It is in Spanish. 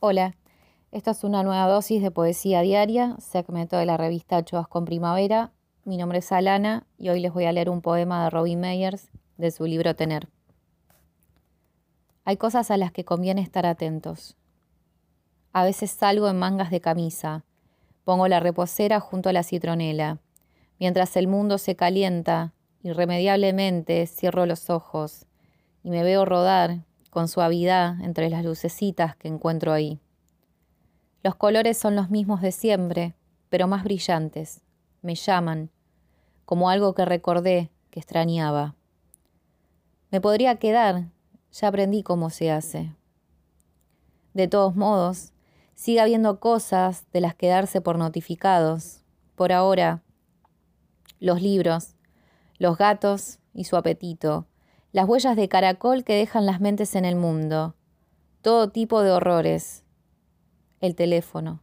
Hola, esta es una nueva dosis de poesía diaria, segmento de la revista Ochoas con Primavera. Mi nombre es Alana y hoy les voy a leer un poema de Robin Meyers de su libro Tener. Hay cosas a las que conviene estar atentos. A veces salgo en mangas de camisa, pongo la reposera junto a la citronela. Mientras el mundo se calienta, irremediablemente cierro los ojos y me veo rodar con suavidad entre las lucecitas que encuentro ahí. Los colores son los mismos de siempre, pero más brillantes. Me llaman, como algo que recordé, que extrañaba. Me podría quedar, ya aprendí cómo se hace. De todos modos, sigue habiendo cosas de las que darse por notificados. Por ahora, los libros, los gatos y su apetito, las huellas de caracol que dejan las mentes en el mundo, todo tipo de horrores, el teléfono.